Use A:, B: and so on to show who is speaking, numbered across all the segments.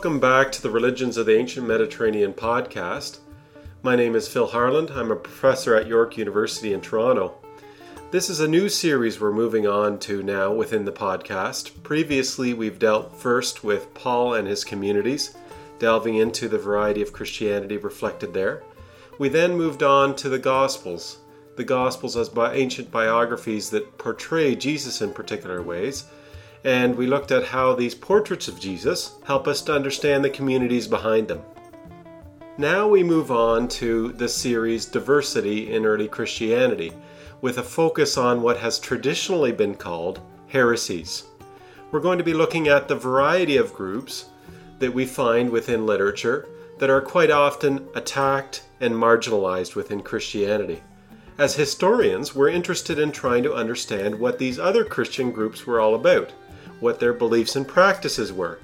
A: Welcome back to the Religions of the Ancient Mediterranean podcast. My name is Phil Harland. I'm a professor at York University in Toronto. This is a new series we're moving on to now within the podcast. Previously, we've dealt first with Paul and his communities, delving into the variety of Christianity reflected there. We then moved on to the Gospels, the Gospels as ancient biographies that portray Jesus in particular ways and we looked at how these portraits of Jesus help us to understand the communities behind them. Now we move on to the series Diversity in Early Christianity, with a focus on what has traditionally been called heresies. We're going to be looking at the variety of groups that we find within literature that are quite often attacked and marginalized within Christianity. As historians, we're interested in trying to understand what these other Christian groups were all about what their beliefs and practices were.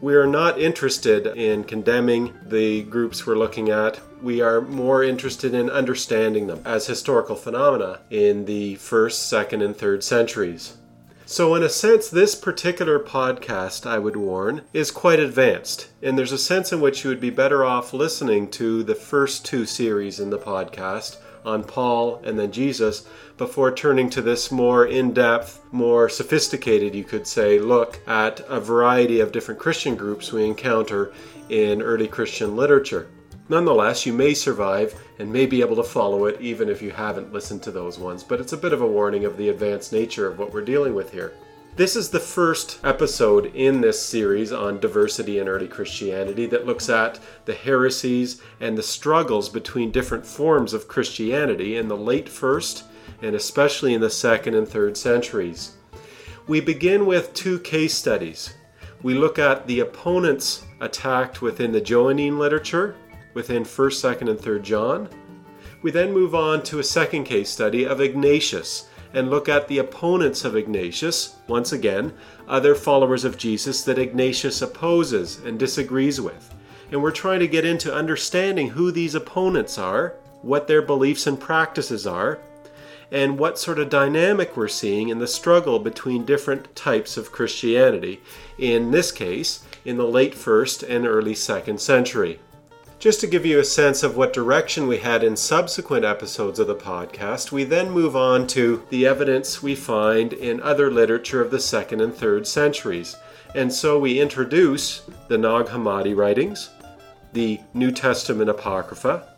A: We are not interested in condemning the groups we're looking at. We are more interested in understanding them as historical phenomena in the first, second, and third centuries. So, in a sense, this particular podcast, I would warn, is quite advanced, and there's a sense in which you would be better off listening to the first two series in the podcast on Paul and then Jesus before turning to this more in depth, more sophisticated, you could say, look at a variety of different Christian groups we encounter in early Christian literature. Nonetheless, you may survive and may be able to follow it even if you haven't listened to those ones, but it's a bit of a warning of the advanced nature of what we're dealing with here. This is the first episode in this series on diversity in early Christianity that looks at the heresies and the struggles between different forms of Christianity in the late first and especially in the second and third centuries. We begin with two case studies. We look at the opponents attacked within the Johannine literature, within 1st, 2nd, and 3rd John. We then move on to a second case study of Ignatius and look at the opponents of Ignatius, once again, other followers of Jesus that Ignatius opposes and disagrees with. And we're trying to get into understanding who these opponents are, what their beliefs and practices are, and what sort of dynamic we're seeing in the struggle between different types of Christianity, in this case, in the late first and early second century. Just to give you a sense of what direction we had in subsequent episodes of the podcast, we then move on to the evidence we find in other literature of the second and third centuries. And so we introduce the Nag Hammadi writings, the New Testament Apocrypha,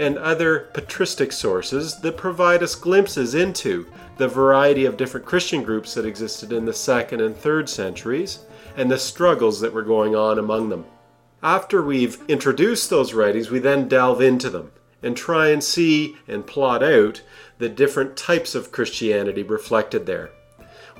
A: and other patristic sources that provide us glimpses into the variety of different Christian groups that existed in the second and third centuries and the struggles that were going on among them. After we've introduced those writings, we then delve into them and try and see and plot out the different types of Christianity reflected there.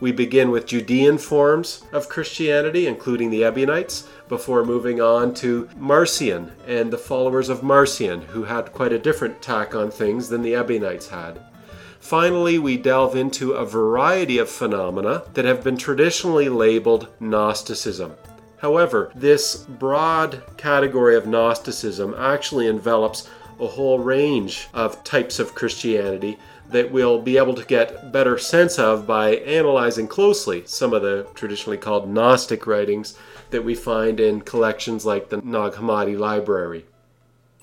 A: We begin with Judean forms of Christianity, including the Ebionites, before moving on to Marcion and the followers of Marcion, who had quite a different tack on things than the Ebionites had. Finally, we delve into a variety of phenomena that have been traditionally labeled Gnosticism. However, this broad category of Gnosticism actually envelops a whole range of types of Christianity that we'll be able to get better sense of by analyzing closely some of the traditionally called Gnostic writings that we find in collections like the Nag Hammadi Library.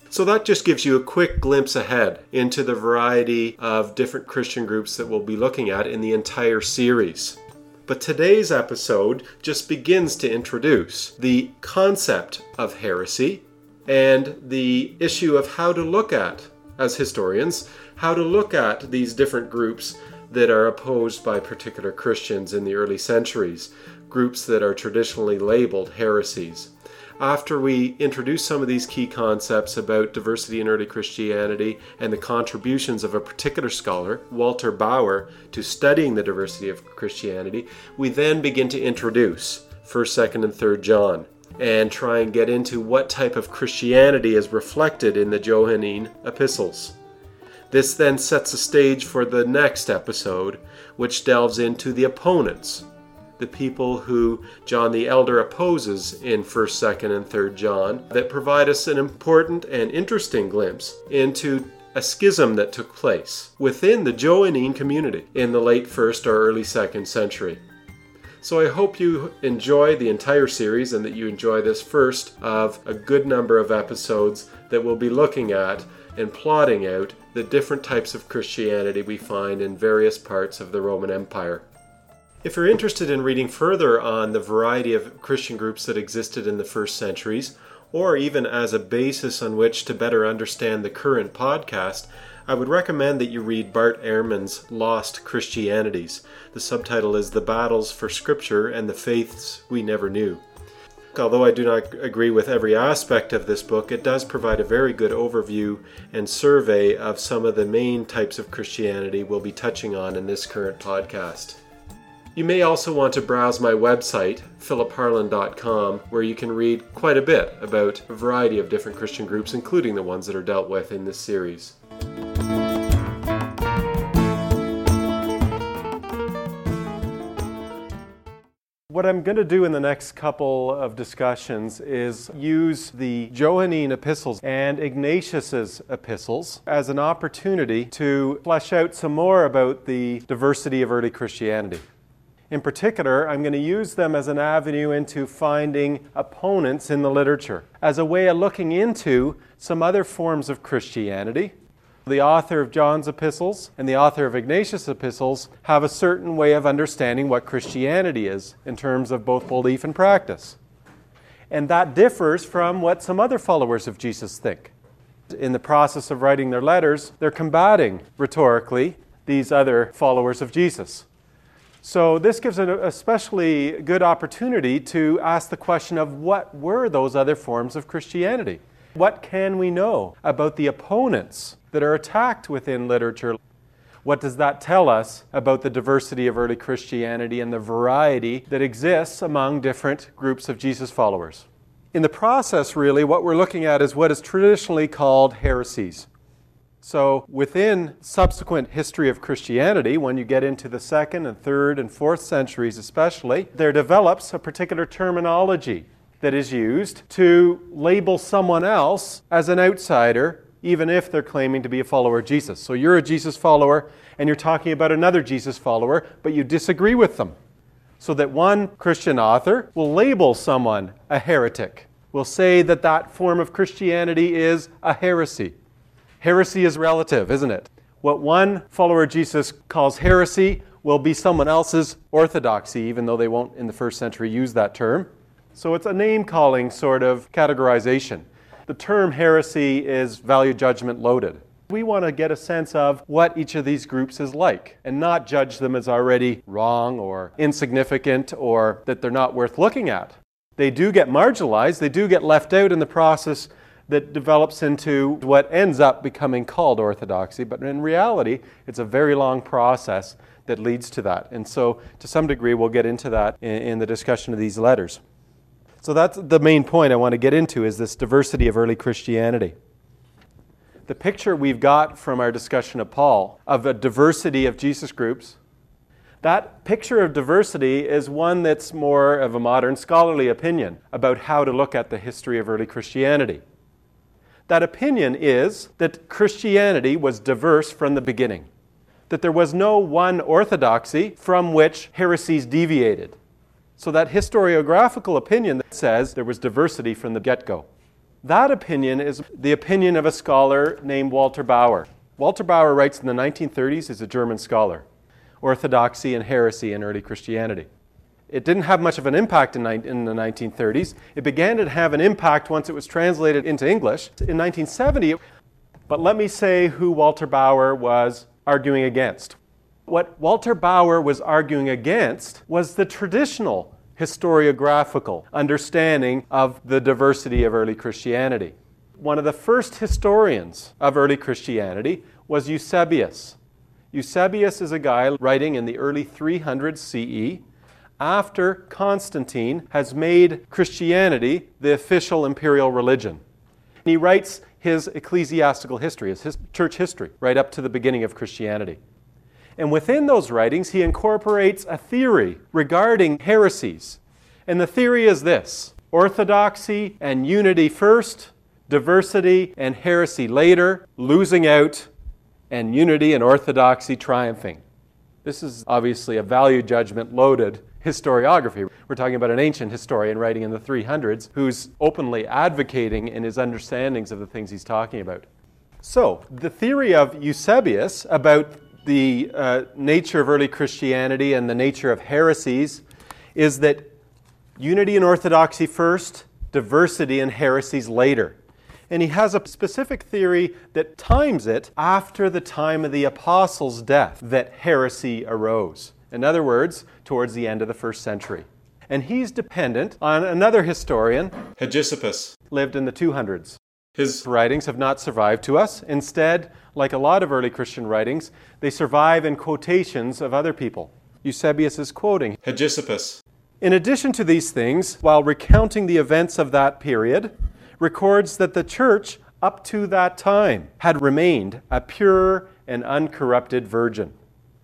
A: So that just gives you a quick glimpse ahead into the variety of different Christian groups that we'll be looking at in the entire series. But today's episode just begins to introduce the concept of heresy and the issue of how to look at, as historians, how to look at these different groups that are opposed by particular Christians in the early centuries, groups that are traditionally labeled heresies after we introduce some of these key concepts about diversity in early Christianity and the contributions of a particular scholar, Walter Bauer, to studying the diversity of Christianity, we then begin to introduce 1st, 2nd, and 3rd John and try and get into what type of Christianity is reflected in the Johannine epistles. This then sets the stage for the next episode, which delves into the opponents the people who John the Elder opposes in 1st, 2nd, and 3rd John that provide us an important and interesting glimpse into a schism that took place within the Johannine community in the late 1st or early 2nd century. So I hope you enjoy the entire series and that you enjoy this first of a good number of episodes that we'll be looking at and plotting out the different types of Christianity we find in various parts of the Roman Empire. If you're interested in reading further on the variety of Christian groups that existed in the first centuries, or even as a basis on which to better understand the current podcast, I would recommend that you read Bart Ehrman's Lost Christianities. The subtitle is The Battles for Scripture and the Faiths We Never Knew. Although I do not agree with every aspect of this book, it does provide a very good overview and survey of some of the main types of Christianity we'll be touching on in this current podcast. You may also want to browse my website, philipharland.com, where you can read quite a bit about a variety of different Christian groups, including the ones that are dealt with in this series. What I'm going to do in the next couple of discussions is use the Johannine epistles and Ignatius's epistles as an opportunity to flesh out some more about the diversity of early Christianity. In particular, I'm going to use them as an avenue into finding opponents in the literature, as a way of looking into some other forms of Christianity. The author of John's epistles and the author of Ignatius' epistles have a certain way of understanding what Christianity is in terms of both belief and practice. And that differs from what some other followers of Jesus think. In the process of writing their letters, they're combating rhetorically these other followers of Jesus. So, this gives an especially good opportunity to ask the question of what were those other forms of Christianity? What can we know about the opponents that are attacked within literature? What does that tell us about the diversity of early Christianity and the variety that exists among different groups of Jesus followers? In the process, really, what we're looking at is what is traditionally called heresies. So, within subsequent history of Christianity, when you get into the second and third and fourth centuries especially, there develops a particular terminology that is used to label someone else as an outsider, even if they're claiming to be a follower of Jesus. So, you're a Jesus follower and you're talking about another Jesus follower, but you disagree with them. So that one Christian author will label someone a heretic, will say that that form of Christianity is a heresy. Heresy is relative, isn't it? What one follower of Jesus calls heresy will be someone else's orthodoxy, even though they won't in the first century use that term. So it's a name calling sort of categorization. The term heresy is value judgment loaded. We want to get a sense of what each of these groups is like and not judge them as already wrong or insignificant or that they're not worth looking at. They do get marginalized, they do get left out in the process that develops into what ends up becoming called orthodoxy, but in reality, it's a very long process that leads to that. And so, to some degree, we'll get into that in, in the discussion of these letters. So, that's the main point I want to get into is this diversity of early Christianity. The picture we've got from our discussion of Paul of a diversity of Jesus groups that picture of diversity is one that's more of a modern scholarly opinion about how to look at the history of early Christianity. That opinion is that Christianity was diverse from the beginning, that there was no one orthodoxy from which heresies deviated. So, that historiographical opinion that says there was diversity from the get go. That opinion is the opinion of a scholar named Walter Bauer. Walter Bauer writes in the 1930s, is a German scholar, Orthodoxy and Heresy in Early Christianity. It didn't have much of an impact in, in, the 1930s. It began to have an impact once it was translated into English in 1970. But let me say who Walter Bauer was arguing against. What Walter Bauer was arguing against was the traditional historiographical understanding of the diversity of early Christianity. One of the first historians of early Christianity was Eusebius. Eusebius is a guy writing in the early 300s CE after Constantine has made Christianity the official imperial religion. He writes his ecclesiastical history, his church history, right up to the beginning of Christianity. And within those writings, he incorporates a theory regarding heresies. And the theory is this orthodoxy and unity first, diversity and heresy later, losing out, and unity and orthodoxy triumphing. This is obviously a value judgment loaded historiography. We're talking about an ancient historian writing in the 300s who's openly advocating in his understandings of the things he's talking about. So, the theory of Eusebius about the uh, nature of early Christianity and the nature of heresies is that unity and orthodoxy first, diversity and heresies later. And he has a specific theory that times it after the time of the apostles' death that heresy arose. In other words, towards the end of the first century. And he's dependent on another historian,
B: Hegesippus,
A: lived in the 200s.
B: His
A: writings have not survived to us. Instead, like a lot of early Christian writings, they survive in quotations of other people. Eusebius is quoting
B: Hegesippus.
A: In addition to these things, while recounting the events of that period, records that the church up to that time had remained a pure and uncorrupted virgin.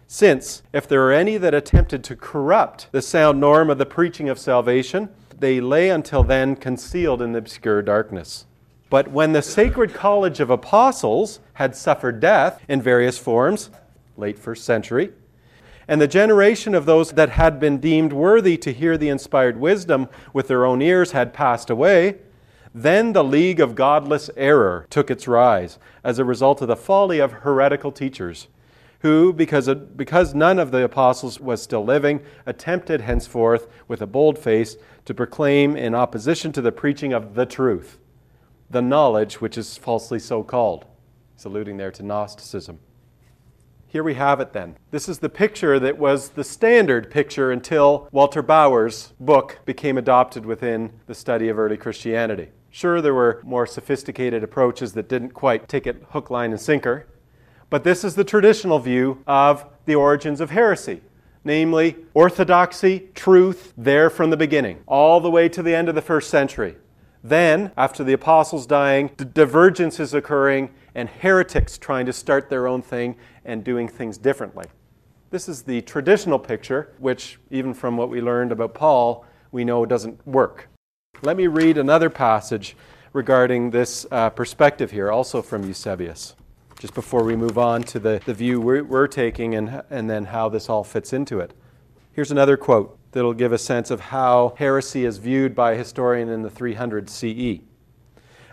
A: Since, if there are any that attempted to corrupt the sound norm of the preaching of salvation, they lay until then concealed in the obscure darkness. But when the sacred college of apostles had suffered death in various forms, late first century, and the generation of those that had been deemed worthy to hear the inspired wisdom with their own ears had passed away, then the league of godless error took its rise as a result of the folly of heretical teachers, who, because, of, because none of the apostles was still living, attempted henceforth with a bold face to proclaim in opposition to the preaching of the truth, the knowledge which is falsely so called. He's alluding there to Gnosticism. Here we have it then. This is the picture that was the standard picture until Walter Bauer's book became adopted within the study of early Christianity. Sure, there were more sophisticated approaches that didn't quite take it hook, line, and sinker, but this is the traditional view of the origins of heresy namely orthodoxy, truth, there from the beginning, all the way to the end of the first century. Then, after the apostles dying, d- divergence is occurring and heretics trying to start their own thing and doing things differently. This is the traditional picture, which, even from what we learned about Paul, we know doesn't work. Let me read another passage regarding this uh, perspective here, also from Eusebius, just before we move on to the, the view we're, we're taking and, and then how this all fits into it. Here's another quote that'll give a sense of how heresy is viewed by a historian in the 300 CE.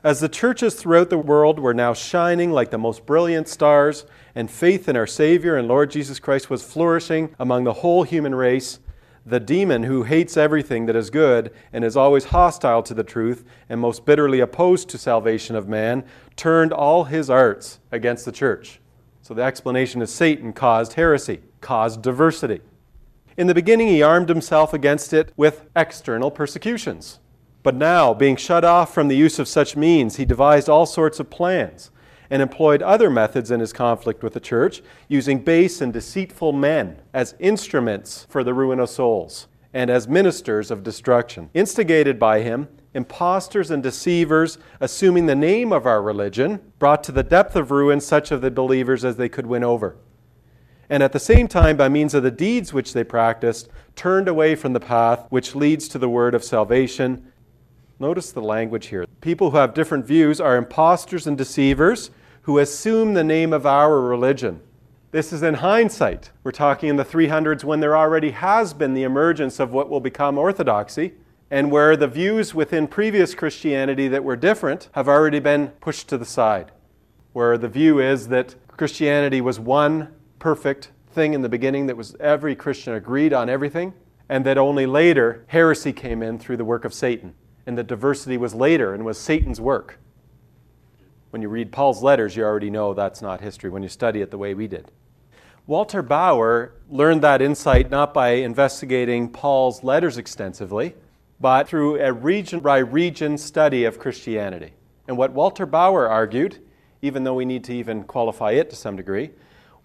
A: As the churches throughout the world were now shining like the most brilliant stars, and faith in our Savior and Lord Jesus Christ was flourishing among the whole human race, the demon who hates everything that is good and is always hostile to the truth and most bitterly opposed to salvation of man, turned all his arts against the church. So the explanation is Satan caused heresy, caused diversity. In the beginning, he armed himself against it with external persecutions. But now, being shut off from the use of such means, he devised all sorts of plans and employed other methods in his conflict with the church, using base and deceitful men as instruments for the ruin of souls and as ministers of destruction. Instigated by him, impostors and deceivers, assuming the name of our religion, brought to the depth of ruin such of the believers as they could win over. And at the same time, by means of the deeds which they practiced, turned away from the path which leads to the word of salvation. Notice the language here. People who have different views are impostors and deceivers who assume the name of our religion. This is in hindsight. We're talking in the 300s when there already has been the emergence of what will become orthodoxy, and where the views within previous Christianity that were different have already been pushed to the side. Where the view is that Christianity was one perfect thing in the beginning, that was every Christian agreed on everything, and that only later heresy came in through the work of Satan, and that diversity was later and was Satan's work. When you read Paul's letters, you already know that's not history when you study it the way we did. Walter Bauer learned that insight not by investigating Paul's letters extensively, but through a region by region study of Christianity. And what Walter Bauer argued, even though we need to even qualify it to some degree,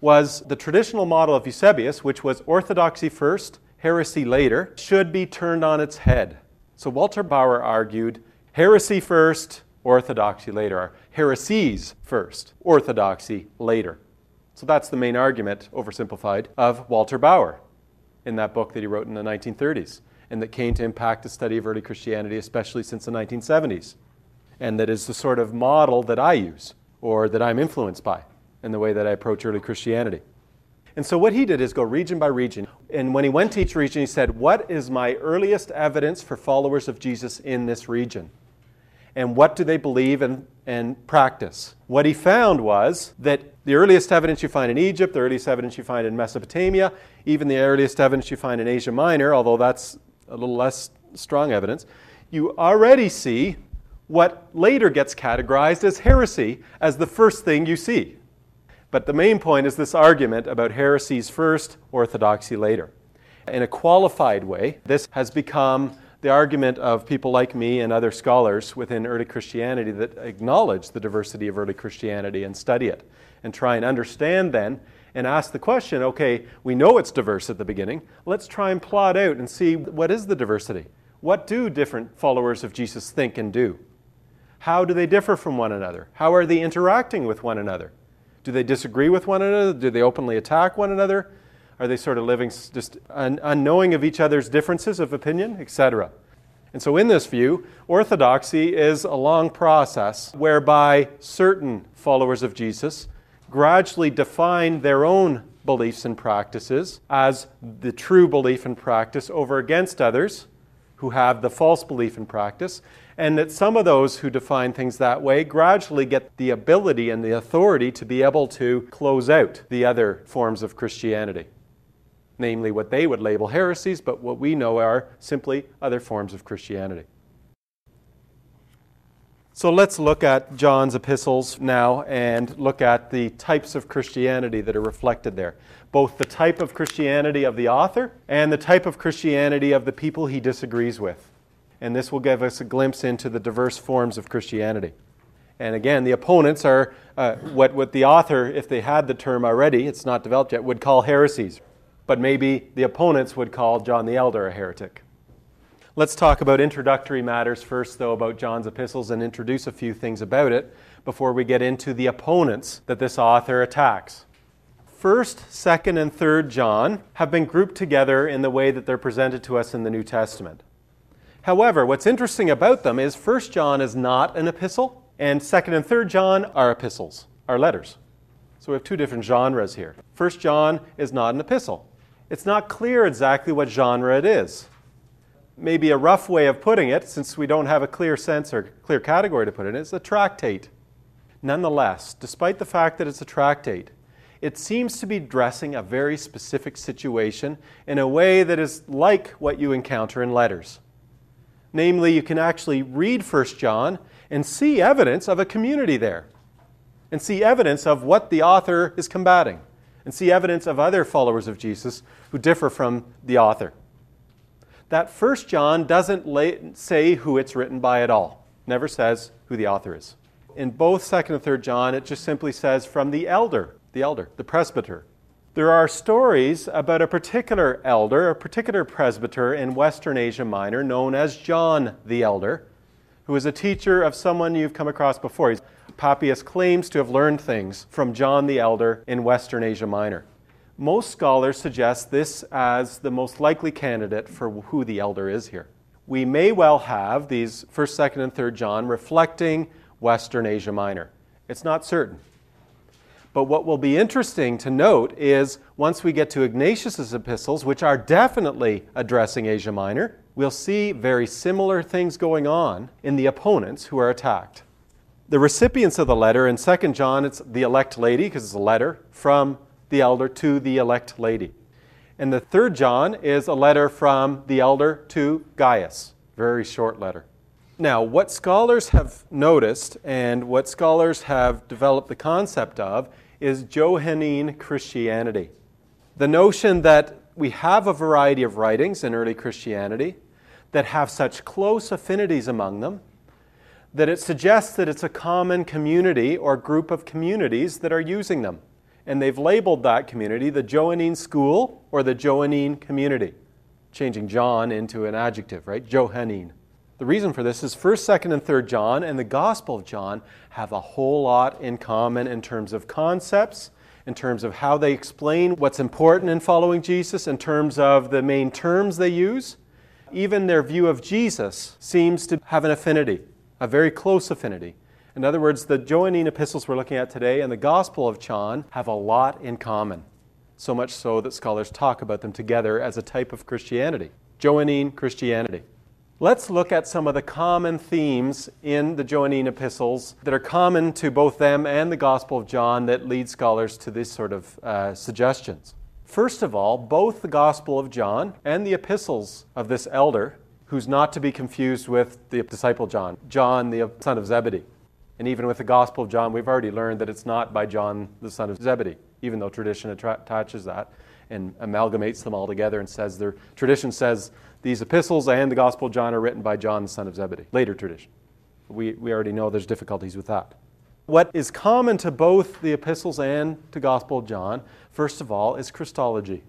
A: was the traditional model of Eusebius, which was orthodoxy first, heresy later, should be turned on its head. So Walter Bauer argued heresy first, orthodoxy later, or heresies first, orthodoxy later. So that's the main argument, oversimplified, of Walter Bauer in that book that he wrote in the 1930s and that came to impact the study of early Christianity, especially since the 1970s. And that is the sort of model that I use or that I'm influenced by in the way that I approach early Christianity. And so what he did is go region by region. And when he went to each region, he said, What is my earliest evidence for followers of Jesus in this region? And what do they believe and, and practice? What he found was that the earliest evidence you find in Egypt, the earliest evidence you find in Mesopotamia, even the earliest evidence you find in Asia Minor, although that's a little less strong evidence, you already see what later gets categorized as heresy as the first thing you see. But the main point is this argument about heresies first, orthodoxy later. In a qualified way, this has become the argument of people like me and other scholars within early Christianity that acknowledge the diversity of early Christianity and study it and try and understand then and ask the question okay, we know it's diverse at the beginning. Let's try and plot out and see what is the diversity? What do different followers of Jesus think and do? How do they differ from one another? How are they interacting with one another? Do they disagree with one another? Do they openly attack one another? Are they sort of living just un- unknowing of each other's differences of opinion, etc.? And so, in this view, orthodoxy is a long process whereby certain followers of Jesus gradually define their own beliefs and practices as the true belief and practice over against others who have the false belief and practice, and that some of those who define things that way gradually get the ability and the authority to be able to close out the other forms of Christianity, namely what they would label heresies, but what we know are simply other forms of Christianity. So let's look at John's epistles now and look at the types of Christianity that are reflected there. Both the type of Christianity of the author and the type of Christianity of the people he disagrees with and this will give us a glimpse into the diverse forms of Christianity. And again, the opponents are uh, what, what the author, if they had the term already, it's not developed yet, would call heresies. But maybe the opponents would call John the Elder a heretic. Let's talk about introductory matters first, though, about John's epistles and introduce a few things about it before we get into the opponents that this author attacks. First, second, and third John have been grouped together in the way that they're presented to us in the New Testament. However, what's interesting about them is 1 John is not an epistle, and 2nd and 3rd John are epistles, are letters. So we have two different genres here. 1 John is not an epistle. It's not clear exactly what genre it is. Maybe a rough way of putting it, since we don't have a clear sense or clear category to put it in, it's a tractate. Nonetheless, despite the fact that it's a tractate, it seems to be addressing a very specific situation in a way that is like what you encounter in letters. Namely, you can actually read 1 John and see evidence of a community there, and see evidence of what the author is combating, and see evidence of other followers of Jesus who differ from the author. That 1 John doesn't lay, say who it's written by at all, never says who the author is. In both 2nd and 3rd John, it just simply says from the elder, the elder, the presbyter, there are stories about a particular elder, a particular presbyter in Western Asia Minor known as John the Elder, who is a teacher of someone you've come across before. He's, Papias claims to have learned things from John the Elder in Western Asia Minor. Most scholars suggest this as the most likely candidate for who the elder is here. We may well have these 1st, 2nd, and 3rd John reflecting Western Asia Minor. It's not certain. But what will be interesting to note is once we get to Ignatius's epistles, which are definitely addressing Asia Minor, we'll see very similar things going on in the opponents who are attacked. The recipients of the letter in 2 John, it's the elect lady, because it's a letter from the elder to the elect lady. And the third John is a letter from the elder to Gaius. Very short letter. Now, what scholars have noticed and what scholars have developed the concept of is Johannine Christianity. The notion that we have a variety of writings in early Christianity that have such close affinities among them that it suggests that it's a common community or group of communities that are using them. And they've labeled that community the Johannine school or the Johannine community, changing John into an adjective, right? Johannine. The reason for this is 1st, 2nd, and 3rd John and the Gospel of John have a whole lot in common in terms of concepts, in terms of how they explain what's important in following Jesus, in terms of the main terms they use. Even their view of Jesus seems to have an affinity, a very close affinity. In other words, the Johannine epistles we're looking at today and the Gospel of John have a lot in common. so much so that scholars talk about them together as a type of Christianity. Johannine Christianity. Let's look at some of the common themes in the Johannine epistles that are common to both them and the Gospel of John that lead scholars to these sort of uh, suggestions. First of all, both the Gospel of John and the epistles of this elder, who's not to be confused with the disciple John, John the son of Zebedee. And even with the Gospel of John, we've already learned that it's not by John the son of Zebedee, even though tradition attaches that and amalgamates them all together and says their tradition says these epistles and the Gospel of John are written by John, the son of Zebedee. Later tradition. We, we already know there's difficulties with that. What is common to both the epistles and to Gospel of John, first of all, is Christology.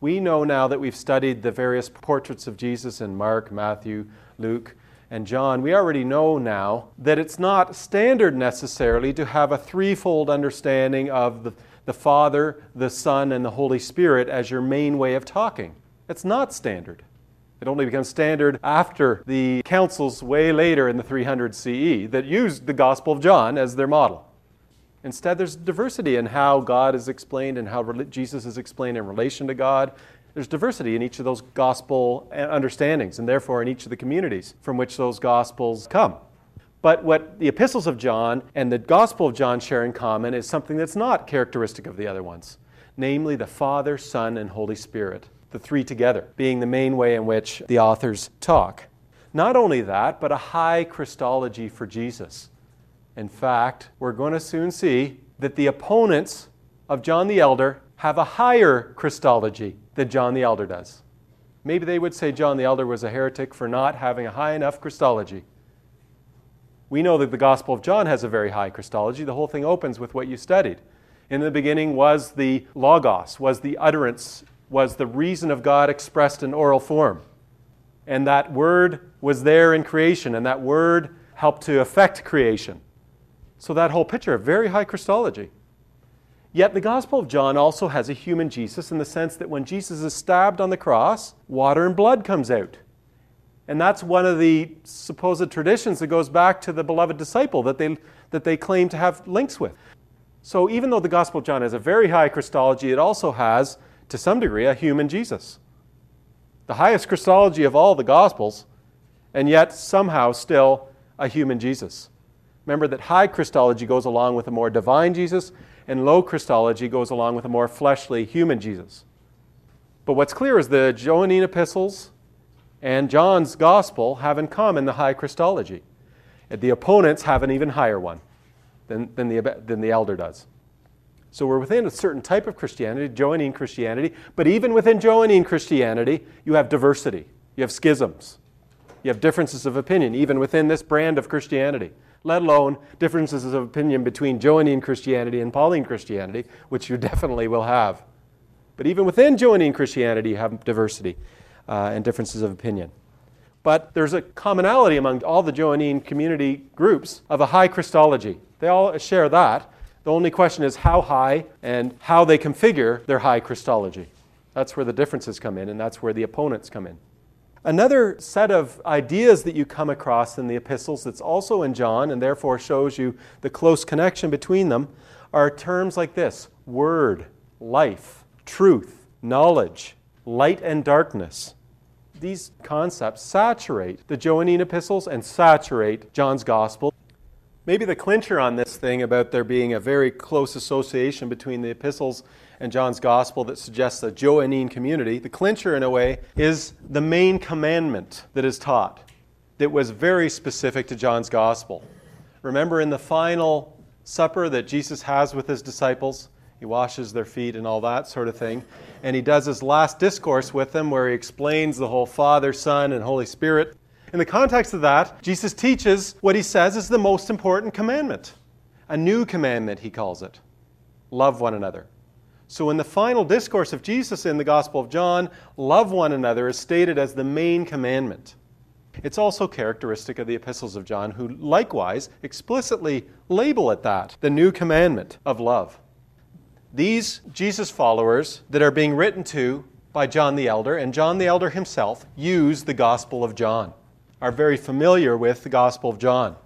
A: We know now that we've studied the various portraits of Jesus in Mark, Matthew, Luke, and John, we already know now that it's not standard necessarily to have a threefold understanding of the, the Father, the Son, and the Holy Spirit as your main way of talking. It's not standard. It only becomes standard after the councils way later in the 300 CE that used the Gospel of John as their model. Instead, there's diversity in how God is explained and how Jesus is explained in relation to God. There's diversity in each of those gospel uh, understandings, and therefore in each of the communities from which those gospels come. But what the epistles of John and the Gospel of John share in common is something that's not characteristic of the other ones namely the Father, Son, and Holy Spirit the three together being the main way in which the authors talk. Not only that, but a high Christology for Jesus. In fact, we're going to soon see that the opponents of John the Elder have a higher Christology than John the Elder does. Maybe they would say John the Elder was a heretic for not having a high enough Christology. We know that the Gospel of John has a very high Christology. The whole thing opens with what you studied. In the beginning was the Logos, was the utterance was the reason of God expressed in oral form. And that word was there in creation, and that word helped to affect creation. So, that whole picture, of very high Christology. Yet, the Gospel of John also has a human Jesus in the sense that when Jesus is stabbed on the cross, water and blood comes out. And that's one of the supposed traditions that goes back to the beloved disciple that they, that they claim to have links with. So, even though the Gospel of John has a very high Christology, it also has to some degree, a human Jesus. The highest Christology of all the Gospels, and yet somehow still a human Jesus. Remember that high Christology goes along with a more divine Jesus, and low Christology goes along with a more fleshly human Jesus. But what's clear is the Johannine epistles and John's Gospel have in common the high Christology. The opponents have an even higher one than, than, the, than the elder does. So we're within a certain type of Christianity, Johannine Christianity, but even within Johannine Christianity, you have diversity, you have schisms, you have differences of opinion, even within this brand of Christianity, let alone differences of opinion between Johannine Christianity and Pauline Christianity, which you definitely will have. But even within Johannine Christianity, you have diversity uh, and differences of opinion. But there's a commonality among all the Johannine community groups of a high Christology. They all share that. The only question is how high and how they configure their high Christology. That's where the differences come in, and that's where the opponents come in. Another set of ideas that you come across in the epistles that's also in John and therefore shows you the close connection between them are terms like this word, life, truth, knowledge, light and darkness. These concepts saturate the Johannine epistles and saturate John's gospel. Maybe the clincher on this thing about there being a very close association between the epistles and John's gospel that suggests a Johannine community, the clincher in a way is the main commandment that is taught that was very specific to John's gospel. Remember in the final supper that Jesus has with his disciples, he washes their feet and all that sort of thing. And he does his last discourse with them where he explains the whole Father, Son, and Holy Spirit in the context of that, Jesus teaches what he says is the most important commandment. A new commandment, he calls it love one another. So, in the final discourse of Jesus in the Gospel of John, love one another is stated as the main commandment. It's also characteristic of the epistles of John, who likewise explicitly label it that the new commandment of love. These Jesus followers that are being written to by John the Elder, and John the Elder himself, use the Gospel of John are very familiar with the Gospel of John.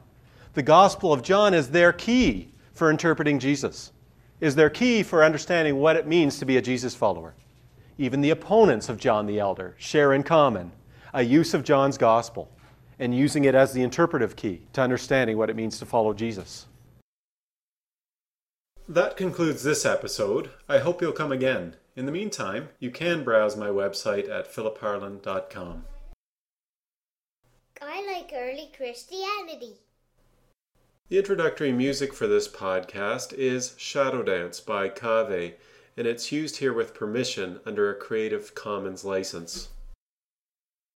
A: The Gospel of John is their key for interpreting Jesus. is their key for understanding what it means to be a Jesus follower. Even the opponents of John the Elder share in common a use of John's gospel and using it as the interpretive key to understanding what it means to follow Jesus. That concludes this episode. I hope you'll come again. In the meantime, you can browse my website at philipharland.com.
B: I like early Christianity.
A: The introductory music for this podcast is Shadow Dance by Kave, and it's used here with permission under a Creative Commons license.